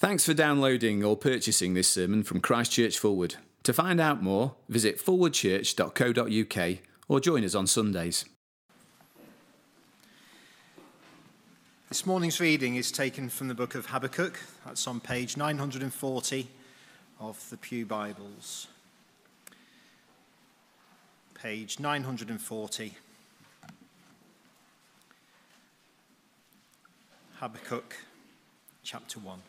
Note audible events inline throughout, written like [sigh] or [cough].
Thanks for downloading or purchasing this sermon from Christchurch Fulwood. To find out more, visit fulwoodchurch.co.uk or join us on Sundays. This morning's reading is taken from the book of Habakkuk. That's on page 940 of the Pew Bibles. Page 940. Habakkuk chapter 1.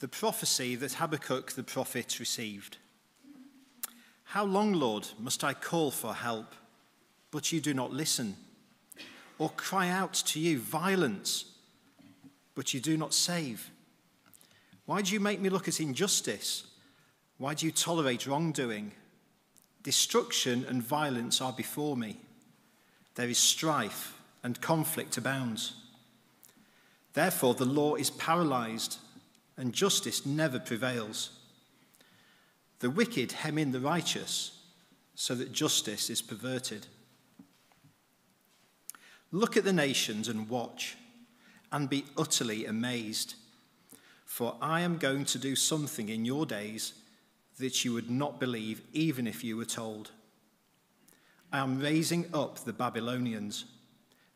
The prophecy that Habakkuk the prophet received. How long, Lord, must I call for help, but you do not listen? Or cry out to you violence, but you do not save? Why do you make me look at injustice? Why do you tolerate wrongdoing? Destruction and violence are before me. There is strife and conflict abounds. Therefore, the law is paralyzed and justice never prevails. The wicked hem in the righteous so that justice is perverted. Look at the nations and watch and be utterly amazed. For I am going to do something in your days that you would not believe even if you were told. I am raising up the Babylonians,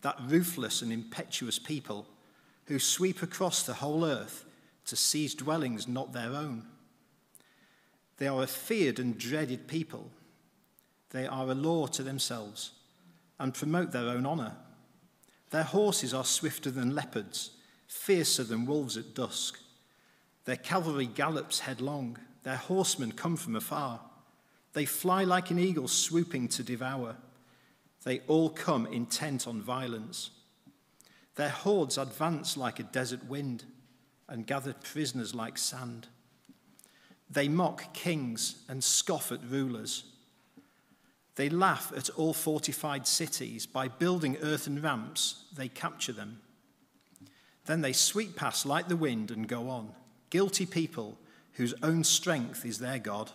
that ruthless and impetuous people who sweep across the whole earth to seize dwellings not their own. They are a feared and dreaded people. They are a law to themselves and promote their own honor. Their horses are swifter than leopards, fiercer than wolves at dusk. Their cavalry gallops headlong, their horsemen come from afar. They fly like an eagle swooping to devour. They all come intent on violence. Their hordes advance like a desert wind and gather prisoners like sand. They mock kings and scoff at rulers. They laugh at all fortified cities. By building earthen ramps, they capture them. Then they sweep past like the wind and go on. Guilty people whose own strength is their God.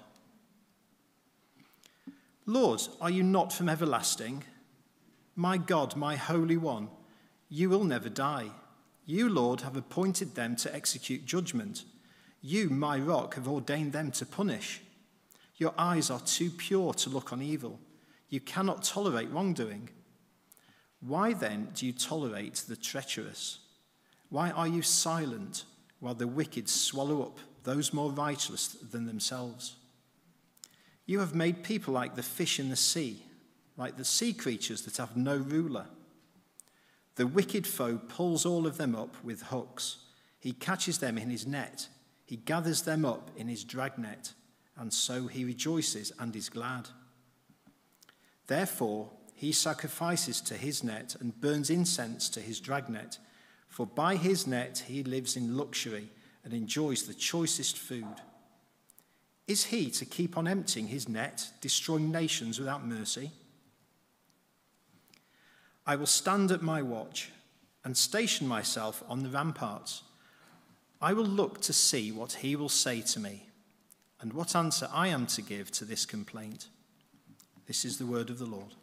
Lord, are you not from everlasting? My God, my Holy One, you will never die. You, Lord, have appointed them to execute judgment. You, my rock, have ordained them to punish. Your eyes are too pure to look on evil. You cannot tolerate wrongdoing. Why then do you tolerate the treacherous? Why are you silent while the wicked swallow up those more righteous than themselves? You have made people like the fish in the sea, like the sea creatures that have no ruler. The wicked foe pulls all of them up with hooks. He catches them in his net. He gathers them up in his dragnet, and so he rejoices and is glad. Therefore, he sacrifices to his net and burns incense to his dragnet, for by his net he lives in luxury and enjoys the choicest food. Is he to keep on emptying his net, destroying nations without mercy? I will stand at my watch and station myself on the ramparts. I will look to see what he will say to me and what answer I am to give to this complaint. This is the word of the Lord.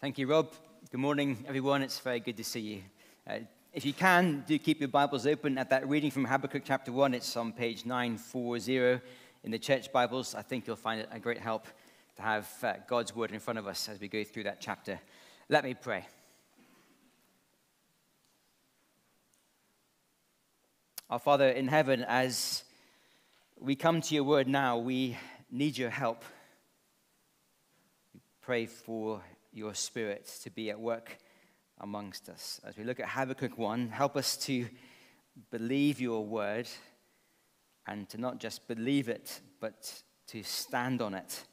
Thank you, Rob. Good morning, everyone. It's very good to see you. Uh, if you can, do keep your Bibles open at that reading from Habakkuk chapter 1. It's on page 940 in the church Bibles. I think you'll find it a great help to have uh, God's word in front of us as we go through that chapter. Let me pray. Our Father in heaven, as we come to your word now, we need your help. We pray for your spirit to be at work amongst us. As we look at Habakkuk 1, help us to believe your word and to not just believe it, but to stand on it.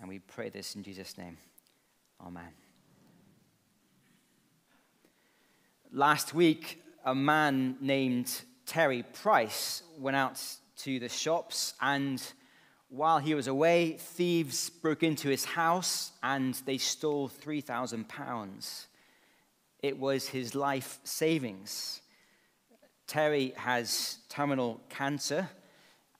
And we pray this in Jesus' name. Amen. Last week, a man named Terry Price went out to the shops and while he was away, thieves broke into his house and they stole 3,000 pounds. It was his life savings. Terry has terminal cancer,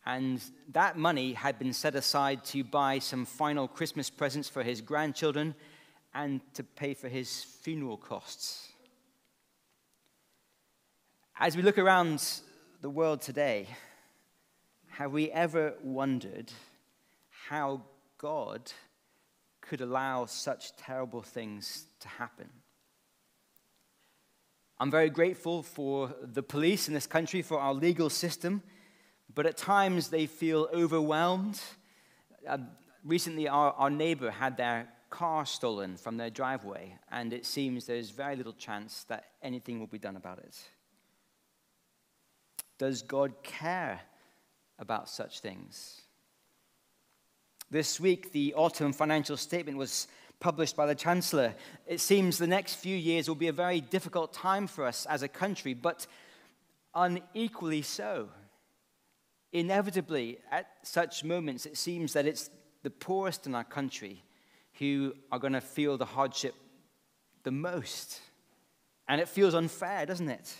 and that money had been set aside to buy some final Christmas presents for his grandchildren and to pay for his funeral costs. As we look around the world today, have we ever wondered how God could allow such terrible things to happen? I'm very grateful for the police in this country, for our legal system, but at times they feel overwhelmed. Uh, recently, our, our neighbor had their car stolen from their driveway, and it seems there's very little chance that anything will be done about it. Does God care about such things? This week, the autumn financial statement was published by the Chancellor. It seems the next few years will be a very difficult time for us as a country, but unequally so. Inevitably, at such moments, it seems that it's the poorest in our country who are going to feel the hardship the most. And it feels unfair, doesn't it?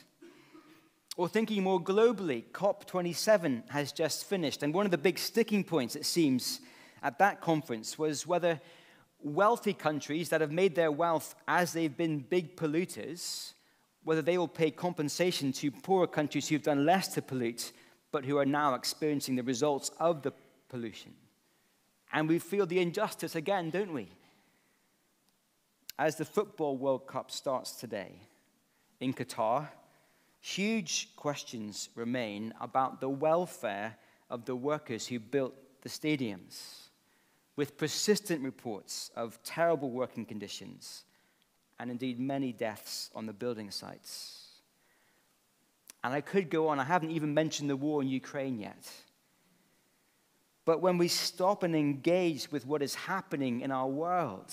Or thinking more globally, COP27 has just finished. And one of the big sticking points, it seems, at that conference was whether wealthy countries that have made their wealth as they've been big polluters, whether they will pay compensation to poorer countries who've done less to pollute, but who are now experiencing the results of the pollution. And we feel the injustice again, don't we? As the Football World Cup starts today in Qatar, huge questions remain about the welfare of the workers who built the stadiums, with persistent reports of terrible working conditions and indeed many deaths on the building sites. And I could go on, I haven't even mentioned the war in Ukraine yet. But when we stop and engage with what is happening in our world,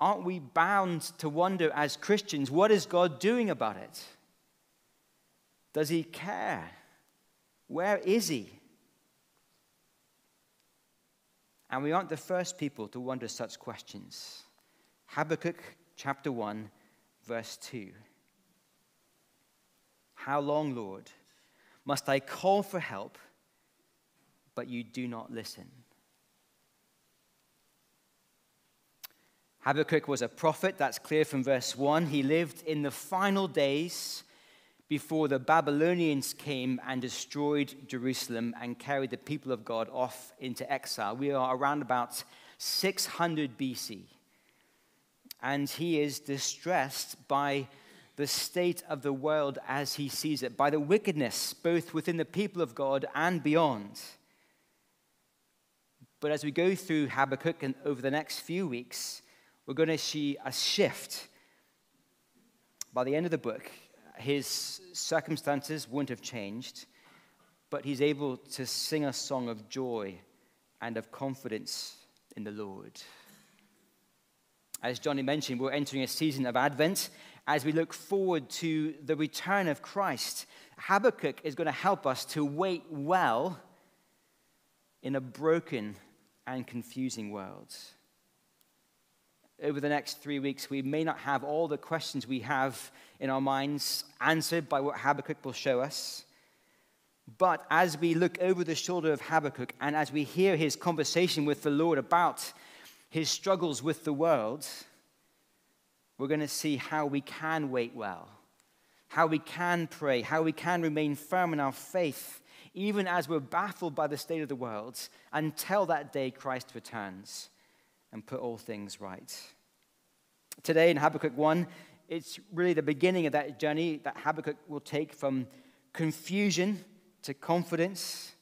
aren't we bound to wonder as Christians, what is God doing about it? Does he care? Where is he? And we aren't the first people to wonder such questions. Habakkuk chapter 1, verse 2. How long, Lord, must I call for help? but you do not listen. Habakkuk was a prophet, that's clear from verse 1. He lived in the final days before the Babylonians came and destroyed Jerusalem and carried the people of God off into exile. We are around about 600 BC. And he is distressed by the state of the world as he sees it, by the wickedness both within the people of God and beyond. But as we go through Habakkuk and over the next few weeks, we're going to see a shift. By the end of the book, his circumstances won't have changed, but he's able to sing a song of joy and of confidence in the Lord. As Johnny mentioned, we're entering a season of Advent as we look forward to the return of Christ. Habakkuk is going to help us to wait well in a broken and confusing world. Over the next three weeks, we may not have all the questions we have in our minds answered by what Habakkuk will show us. But as we look over the shoulder of Habakkuk and as we hear his conversation with the Lord about his struggles with the world, we're going to see how we can wait well, how we can pray, how we can remain firm in our faith even as we're baffled by the state of the world, until that day Christ returns and put all things right. Today in Habakkuk 1, it's really the beginning of that journey that Habakkuk will take from confusion to confidence.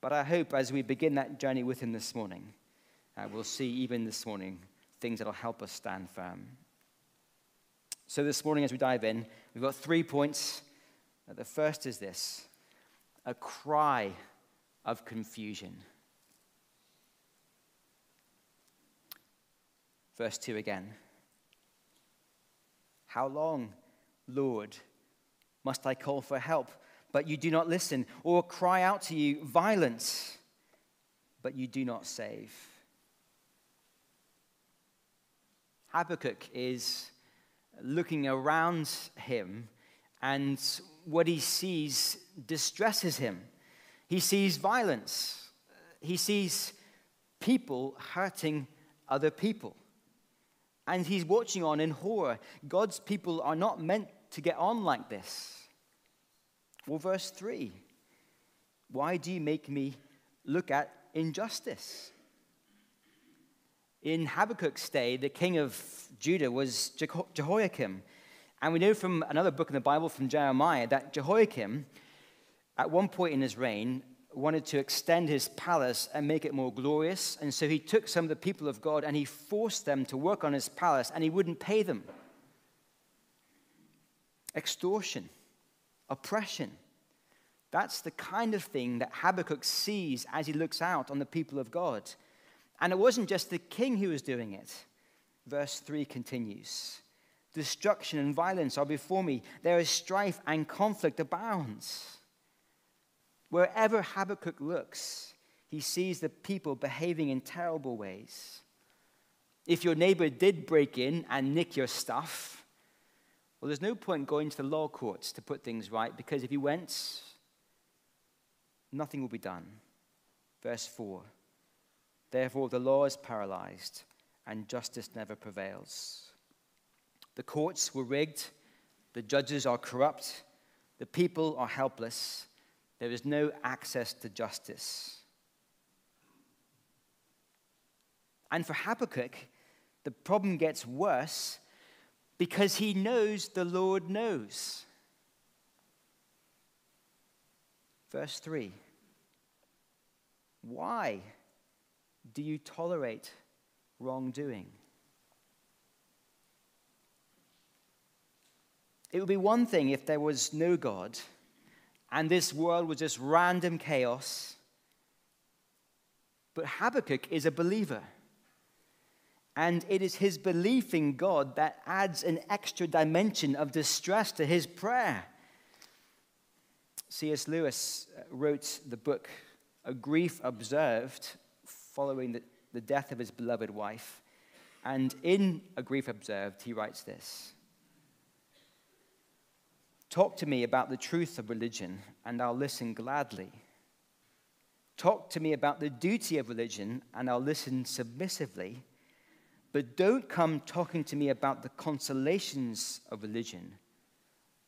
But I hope as we begin that journey with him this morning, uh, we'll see even this morning things that will help us stand firm. So, this morning, as we dive in, we've got three points. The first is this a cry of confusion. Verse 2 again. How long, Lord, must I call for help, but you do not listen, or cry out to you violence, but you do not save? Habakkuk is looking around him and what he sees distresses him. He sees violence, he sees people hurting other people. And he's watching on in horror. God's people are not meant to get on like this. Well, verse 3 Why do you make me look at injustice? In Habakkuk's day, the king of Judah was Jehoiakim. And we know from another book in the Bible, from Jeremiah, that Jehoiakim, at one point in his reign, wanted to extend his palace and make it more glorious. And so he took some of the people of God and he forced them to work on his palace and he wouldn't pay them. Extortion, oppression. That's the kind of thing that Habakkuk sees as he looks out on the people of God. And it wasn't just the king who was doing it. Verse 3 continues Destruction and violence are before me, there is strife and conflict abounds. Wherever Habakkuk looks, he sees the people behaving in terrible ways. If your neighbor did break in and nick your stuff, well, there's no point going to the law courts to put things right because if you went, nothing will be done. Verse 4 Therefore, the law is paralyzed and justice never prevails. The courts were rigged, the judges are corrupt, the people are helpless there is no access to justice. And for Habakkuk, the problem gets worse because he knows the Lord knows. Verse 3 Why do you tolerate wrongdoing? It would be one thing if there was no God and this world was just random chaos. But Habakkuk is a believer. And it is his belief in God that adds an extra dimension of distress to his prayer. C.S. Lewis uh, wrote the book, A Grief Observed, following the, the death of his beloved wife. And in A Grief Observed, he writes this Talk to me about the truth of religion, and I'll listen gladly. Talk to me about the duty of religion, and I'll listen submissively. But don't come talking to me about the consolations of religion,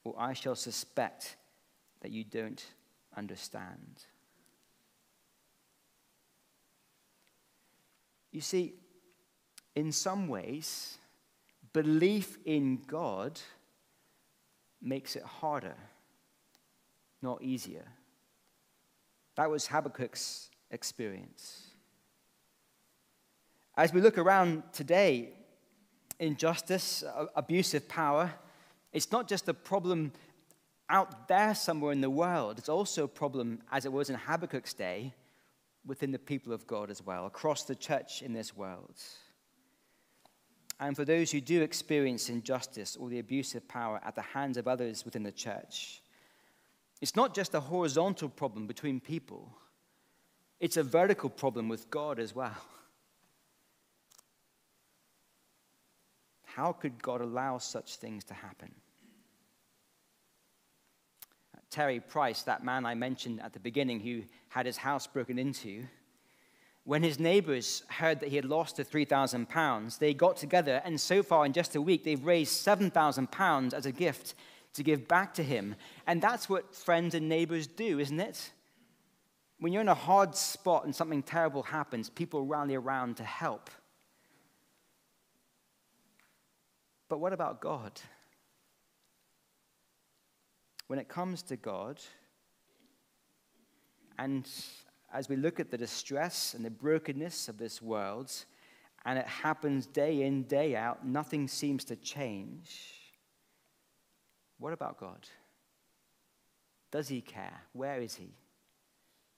or I shall suspect that you don't understand. You see, in some ways, belief in God makes it harder, not easier. That was Habakkuk's experience. As we look around today, injustice, abusive power, it's not just a problem out there somewhere in the world, it's also a problem, as it was in Habakkuk's day, within the people of God as well, across the church in this world. And for those who do experience injustice or the abuse of power at the hands of others within the church, it's not just a horizontal problem between people, it's a vertical problem with God as well. How could God allow such things to happen? Terry Price, that man I mentioned at the beginning who had his house broken into, when his neighbors heard that he had lost the 3,000 pounds, they got together, and so far in just a week, they've raised 7,000 pounds as a gift to give back to him. And that's what friends and neighbors do, isn't it? When you're in a hard spot and something terrible happens, people rally around to help. But what about God? When it comes to God, and as we look at the distress and the brokenness of this world, and it happens day in, day out, nothing seems to change. What about God? Does he care? Where is he?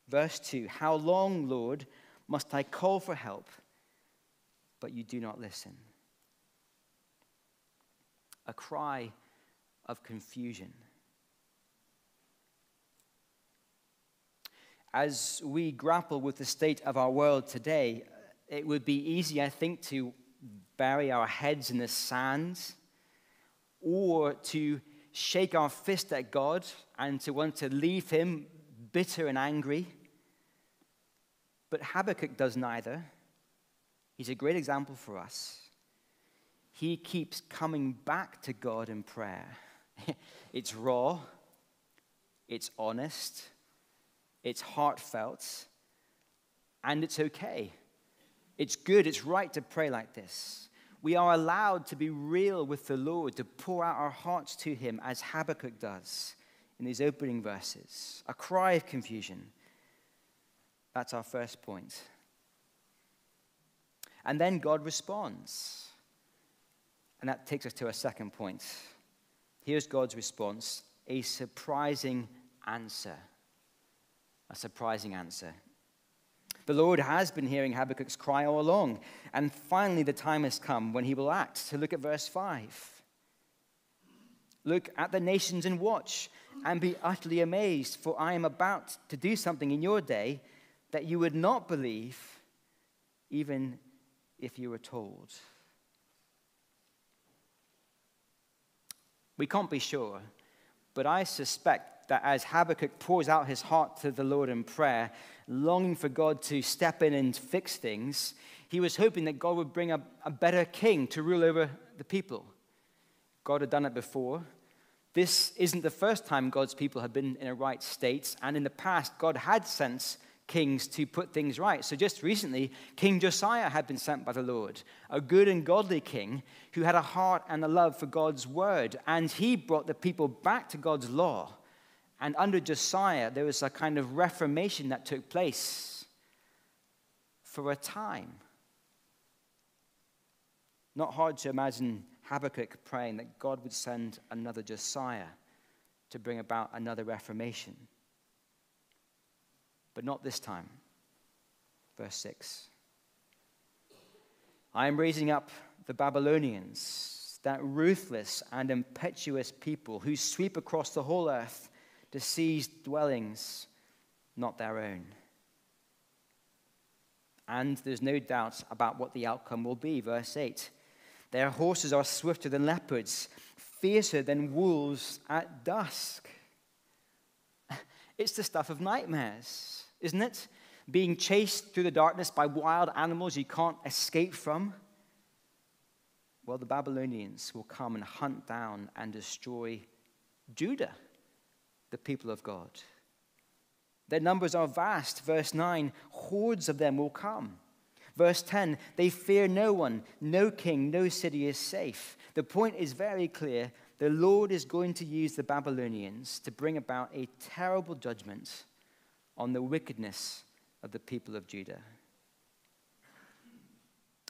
Verse 2 How long, Lord, must I call for help, but you do not listen? A cry of confusion. As we grapple with the state of our world today, it would be easy, I think, to bury our heads in the sand or to shake our fist at God and to want to leave him bitter and angry. But Habakkuk does neither. He's a great example for us. He keeps coming back to God in prayer. [laughs] it's raw, it's honest, it's heartfelt, and it's okay. It's good, it's right to pray like this. We are allowed to be real with the Lord, to pour out our hearts to Him as Habakkuk does in these opening verses. A cry of confusion. That's our first point. And then God responds. And that takes us to a second point. Here's God's response a surprising answer. A surprising answer. The Lord has been hearing Habakkuk's cry all along. And finally, the time has come when he will act. So look at verse 5. Look at the nations and watch and be utterly amazed, for I am about to do something in your day that you would not believe, even if you were told. We can't be sure, but I suspect that as Habakkuk pours out his heart to the Lord in prayer, longing for God to step in and fix things, he was hoping that God would bring a, a better king to rule over the people. God had done it before. This isn't the first time God's people have been in a right state, and in the past, God had sent kings to put things right. So just recently, King Josiah had been sent by the Lord, a good and godly king who had a heart and a love for God's word, and he brought the people back to God's law. And under Josiah, there was a kind of reformation that took place for a time. Not hard to imagine Habakkuk praying that God would send another Josiah to bring about another reformation. But not this time. Verse 6 I am raising up the Babylonians, that ruthless and impetuous people who sweep across the whole earth to seize dwellings not their own. And there's no doubt about what the outcome will be. Verse 8 Their horses are swifter than leopards, fiercer than wolves at dusk. [laughs] It's the stuff of nightmares, isn't it? Being chased through the darkness by wild animals you can't escape from. Well, the Babylonians will come and hunt down and destroy Judah the people of God. Their numbers are vast. Verse 9 hordes of them will come. Verse 10 they fear no one, no king, no city is safe. The point is very clear. The Lord is going to use the Babylonians to bring about a terrible judgment on the wickedness of the people of Judah.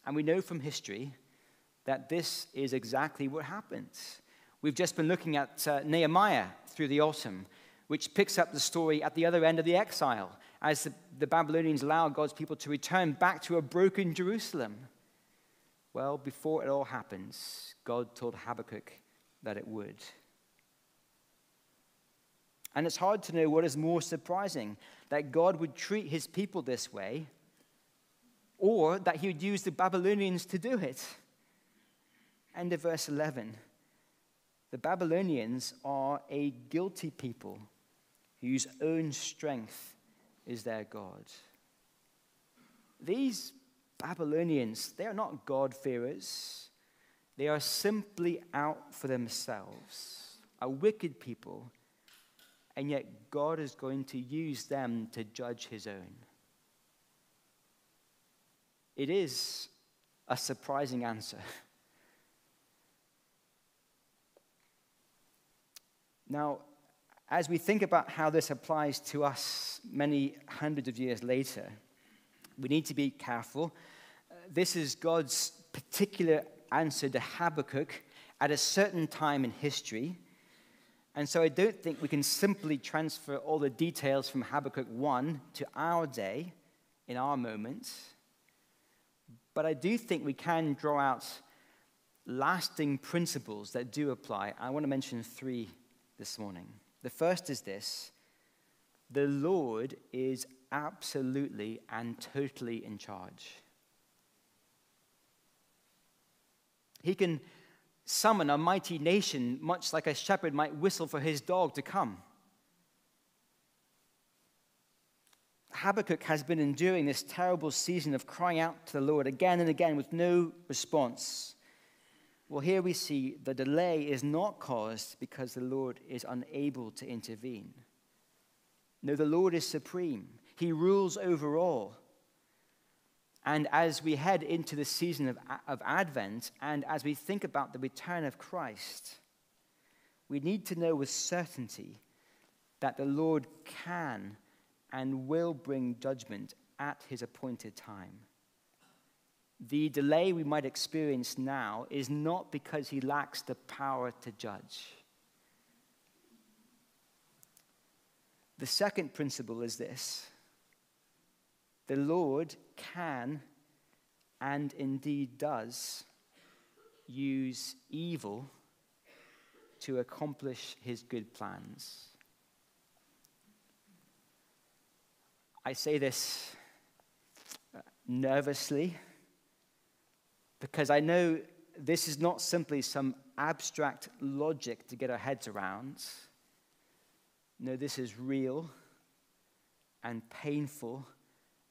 And we know from history that this is exactly what happens. We've just been looking at uh, Nehemiah through the autumn, which picks up the story at the other end of the exile as the, the Babylonians allow God's people to return back to a broken Jerusalem. Well, before it all happens, God told Habakkuk that it would. And it's hard to know what is more surprising that God would treat his people this way, or that he would use the Babylonians to do it. End of verse 11. The Babylonians are a guilty people whose own strength is their God. These Babylonians, they are not God-fearers. They are simply out for themselves, a wicked people, and yet God is going to use them to judge his own. It is a surprising answer. [laughs] Now, as we think about how this applies to us many hundreds of years later, we need to be careful. This is God's particular answer to Habakkuk at a certain time in history. And so I don't think we can simply transfer all the details from Habakkuk 1 to our day in our moment. But I do think we can draw out lasting principles that do apply. I want to mention three this morning. The first is this the Lord is absolutely and totally in charge. He can summon a mighty nation, much like a shepherd might whistle for his dog to come. Habakkuk has been enduring this terrible season of crying out to the Lord again and again with no response. Well, here we see the delay is not caused because the Lord is unable to intervene. No, the Lord is supreme, He rules over all. And as we head into the season of, of Advent, and as we think about the return of Christ, we need to know with certainty that the Lord can and will bring judgment at his appointed time. The delay we might experience now is not because he lacks the power to judge. The second principle is this the Lord can and indeed does use evil to accomplish his good plans. I say this uh, nervously because I know this is not simply some abstract logic to get our heads around. No, this is real and painful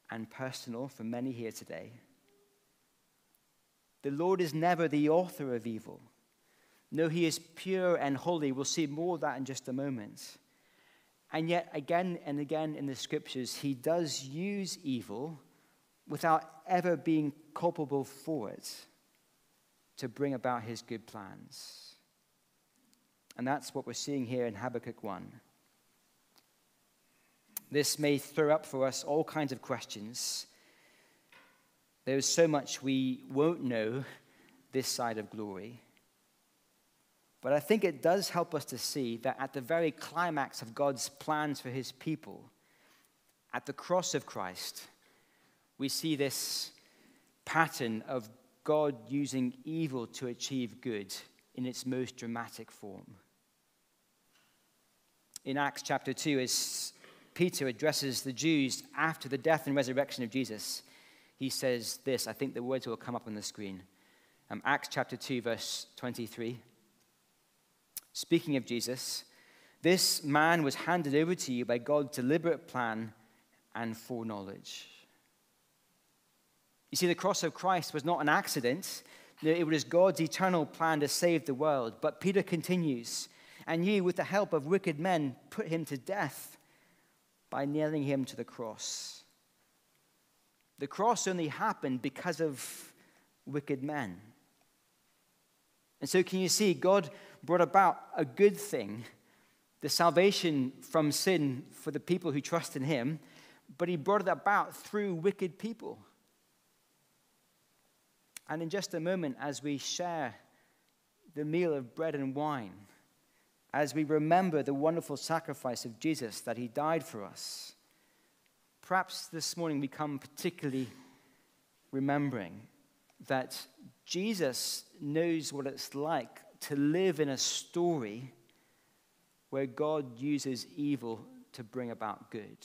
and personal for many here today. The Lord is never the author of evil. No, he is pure and holy. We'll see more of that in just a moment. And yet, again and again in the scriptures, he does use evil without ever being culpable for it to bring about his good plans. And that's what we're seeing here in Habakkuk 1. This may throw up for us all kinds of questions. There's so much we won't know this side of glory. But I think it does help us to see that at the very climax of God's plans for his people, at the cross of Christ, we see this pattern of God using evil to achieve good in its most dramatic form. In Acts chapter 2, as Peter addresses the Jews after the death and resurrection of Jesus, he says this. I think the words will come up on the screen. Um, Acts chapter 2, verse 23. Speaking of Jesus, this man was handed over to you by God's deliberate plan and foreknowledge. You see, the cross of Christ was not an accident. It was God's eternal plan to save the world. But Peter continues, and you, with the help of wicked men, put him to death by nailing him to the cross. The cross only happened because of wicked men. And so, can you see, God brought about a good thing, the salvation from sin for the people who trust in Him, but He brought it about through wicked people. And in just a moment, as we share the meal of bread and wine, as we remember the wonderful sacrifice of Jesus that he died for us, perhaps this morning we come particularly remembering that Jesus knows what it's like to live in a story where God uses evil to bring about good.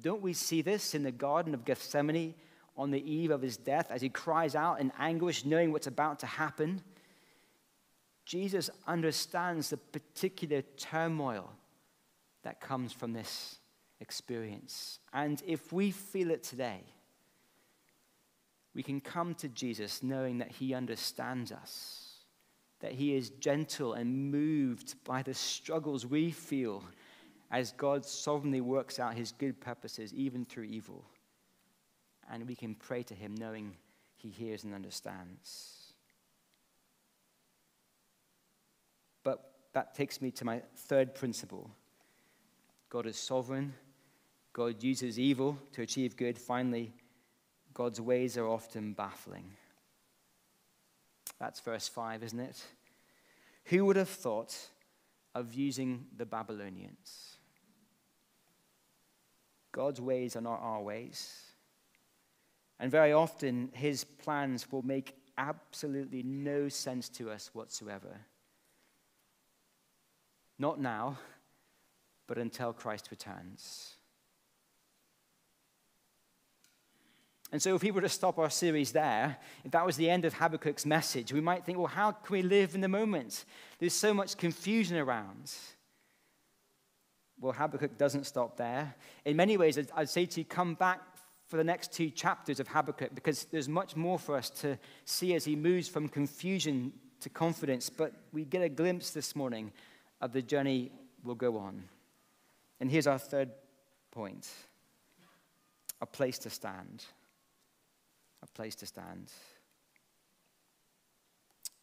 Don't we see this in the Garden of Gethsemane on the eve of his death as he cries out in anguish, knowing what's about to happen? Jesus understands the particular turmoil that comes from this experience. And if we feel it today, we can come to Jesus knowing that he understands us, that he is gentle and moved by the struggles we feel as God sovereignly works out his good purposes, even through evil. And we can pray to him knowing he hears and understands. But that takes me to my third principle God is sovereign, God uses evil to achieve good. Finally, God's ways are often baffling. That's verse 5, isn't it? Who would have thought of using the Babylonians? God's ways are not our ways. And very often, his plans will make absolutely no sense to us whatsoever. Not now, but until Christ returns. And so, if we were to stop our series there, if that was the end of Habakkuk's message, we might think, well, how can we live in the moment? There's so much confusion around. Well, Habakkuk doesn't stop there. In many ways, I'd say to you, come back for the next two chapters of Habakkuk because there's much more for us to see as he moves from confusion to confidence. But we get a glimpse this morning of the journey we'll go on. And here's our third point a place to stand a place to stand.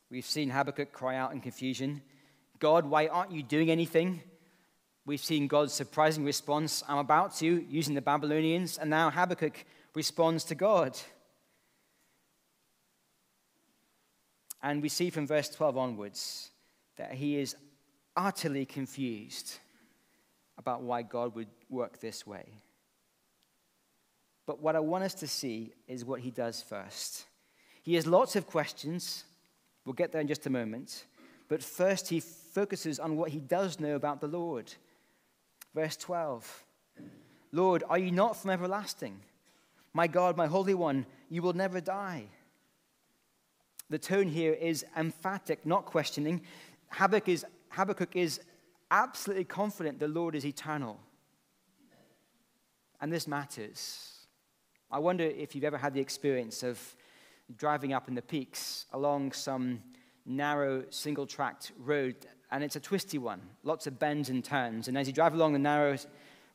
We've seen Habakkuk cry out in confusion God, why aren't you doing anything? We've seen God's surprising response, I'm about to, using the Babylonians, and now Habakkuk responds to God. And we see from verse 12 onwards that he is utterly confused about why God would work this way. But what I want us to see is what he does first. He has lots of questions. We'll get there in just a moment. But first, he focuses on what he does know about the Lord. Verse 12 Lord, are you not from everlasting? My God, my Holy One, you will never die. The tone here is emphatic, not questioning. Habakkuk is, Habakkuk is absolutely confident the Lord is eternal. And this matters. I wonder if you've ever had the experience of driving up in the peaks along some narrow single tracked road, and it's a twisty one, lots of bends and turns. And as you drive along the narrow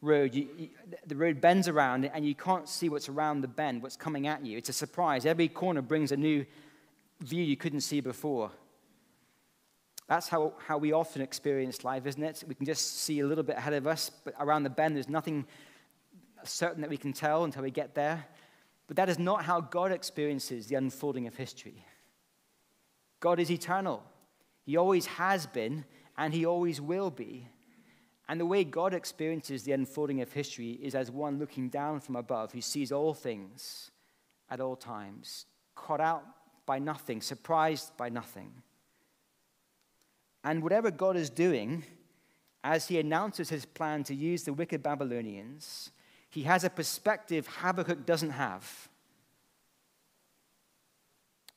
road, you, you, the road bends around, and you can't see what's around the bend, what's coming at you. It's a surprise. Every corner brings a new view you couldn't see before. That's how, how we often experience life, isn't it? We can just see a little bit ahead of us, but around the bend, there's nothing certain that we can tell until we get there. But that is not how God experiences the unfolding of history. God is eternal. He always has been, and He always will be. And the way God experiences the unfolding of history is as one looking down from above who sees all things at all times, caught out by nothing, surprised by nothing. And whatever God is doing, as He announces His plan to use the wicked Babylonians, he has a perspective Habakkuk doesn't have.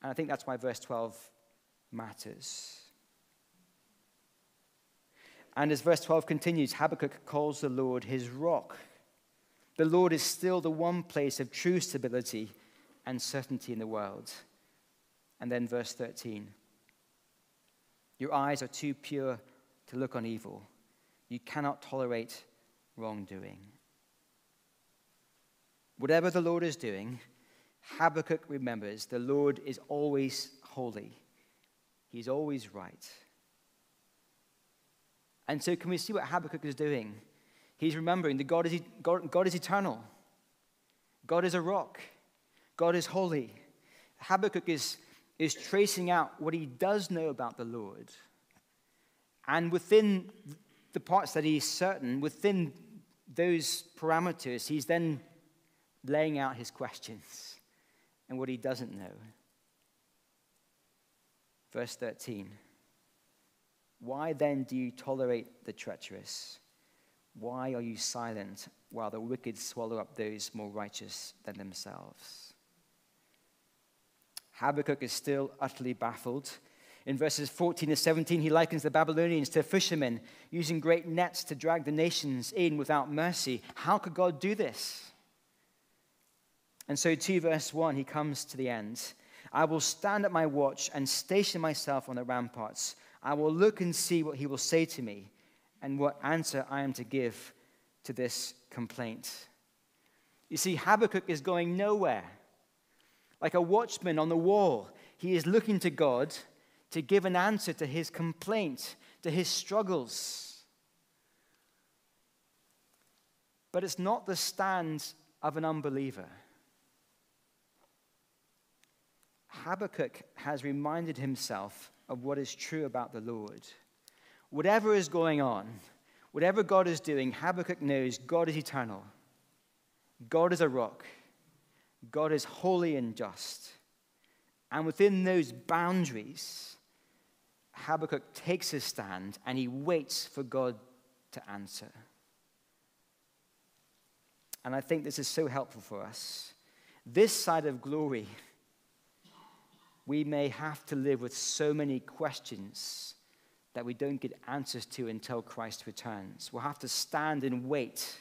And I think that's why verse 12 matters. And as verse 12 continues, Habakkuk calls the Lord his rock. The Lord is still the one place of true stability and certainty in the world. And then verse 13 Your eyes are too pure to look on evil, you cannot tolerate wrongdoing. Whatever the Lord is doing, Habakkuk remembers the Lord is always holy, He's always right. And so, can we see what Habakkuk is doing? He's remembering that God is, God, God is eternal, God is a rock, God is holy. Habakkuk is, is tracing out what he does know about the Lord. And within the parts that he's certain, within those parameters, he's then laying out his questions and what he doesn't know. Verse 13 Why then do you tolerate the treacherous? Why are you silent while the wicked swallow up those more righteous than themselves? Habakkuk is still utterly baffled. In verses 14 to 17, he likens the Babylonians to fishermen using great nets to drag the nations in without mercy. How could God do this? And so, 2 verse 1, he comes to the end. I will stand at my watch and station myself on the ramparts. I will look and see what he will say to me and what answer I am to give to this complaint. You see, Habakkuk is going nowhere. Like a watchman on the wall, he is looking to God to give an answer to his complaint, to his struggles. But it's not the stand of an unbeliever. Habakkuk has reminded himself of what is true about the Lord. Whatever is going on, whatever God is doing, Habakkuk knows God is eternal. God is a rock. God is holy and just. And within those boundaries, Habakkuk takes his stand and he waits for God to answer. And I think this is so helpful for us this side of glory, we may have to live with so many questions that we don't get answers to until Christ returns. We'll have to stand and wait.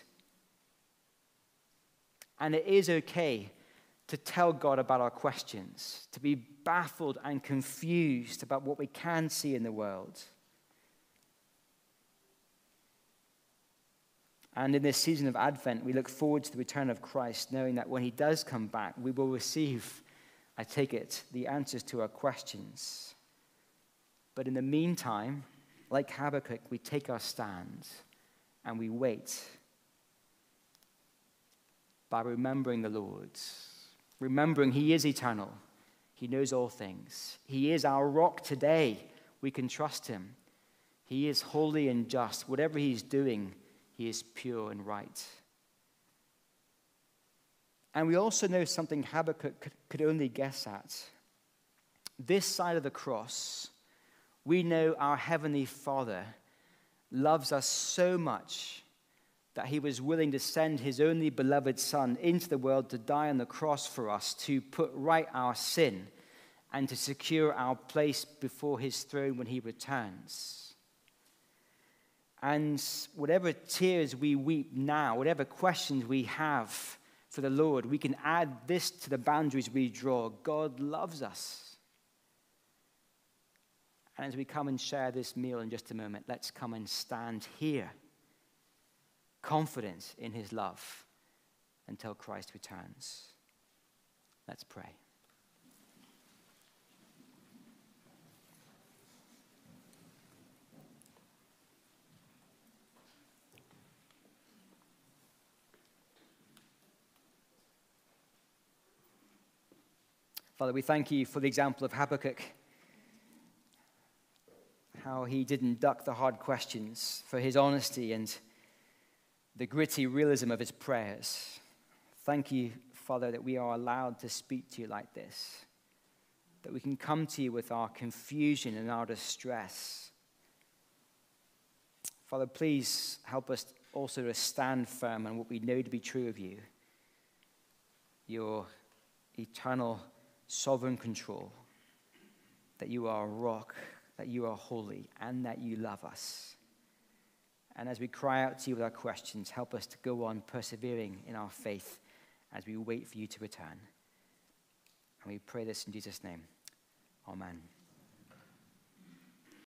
And it is okay to tell God about our questions, to be baffled and confused about what we can see in the world. And in this season of Advent, we look forward to the return of Christ, knowing that when he does come back, we will receive, I take it, the answers to our questions. But in the meantime, like Habakkuk, we take our stand and we wait by remembering the Lord, remembering he is eternal, he knows all things, he is our rock today. We can trust him. He is holy and just. Whatever he's doing, he is pure and right. And we also know something Habakkuk could only guess at. This side of the cross, we know our Heavenly Father loves us so much that he was willing to send his only beloved Son into the world to die on the cross for us, to put right our sin, and to secure our place before his throne when he returns. And whatever tears we weep now, whatever questions we have for the Lord, we can add this to the boundaries we draw. God loves us. And as we come and share this meal in just a moment, let's come and stand here, confident in his love until Christ returns. Let's pray. Father, we thank you for the example of Habakkuk, how he didn't duck the hard questions, for his honesty and the gritty realism of his prayers. Thank you, Father, that we are allowed to speak to you like this, that we can come to you with our confusion and our distress. Father, please help us also to stand firm on what we know to be true of you, your eternal sovereign control, that you are a rock, that you are holy, and that you love us. And as we cry out to you with our questions, help us to go on persevering in our faith as we wait for you to return. And we pray this in Jesus' name. Amen.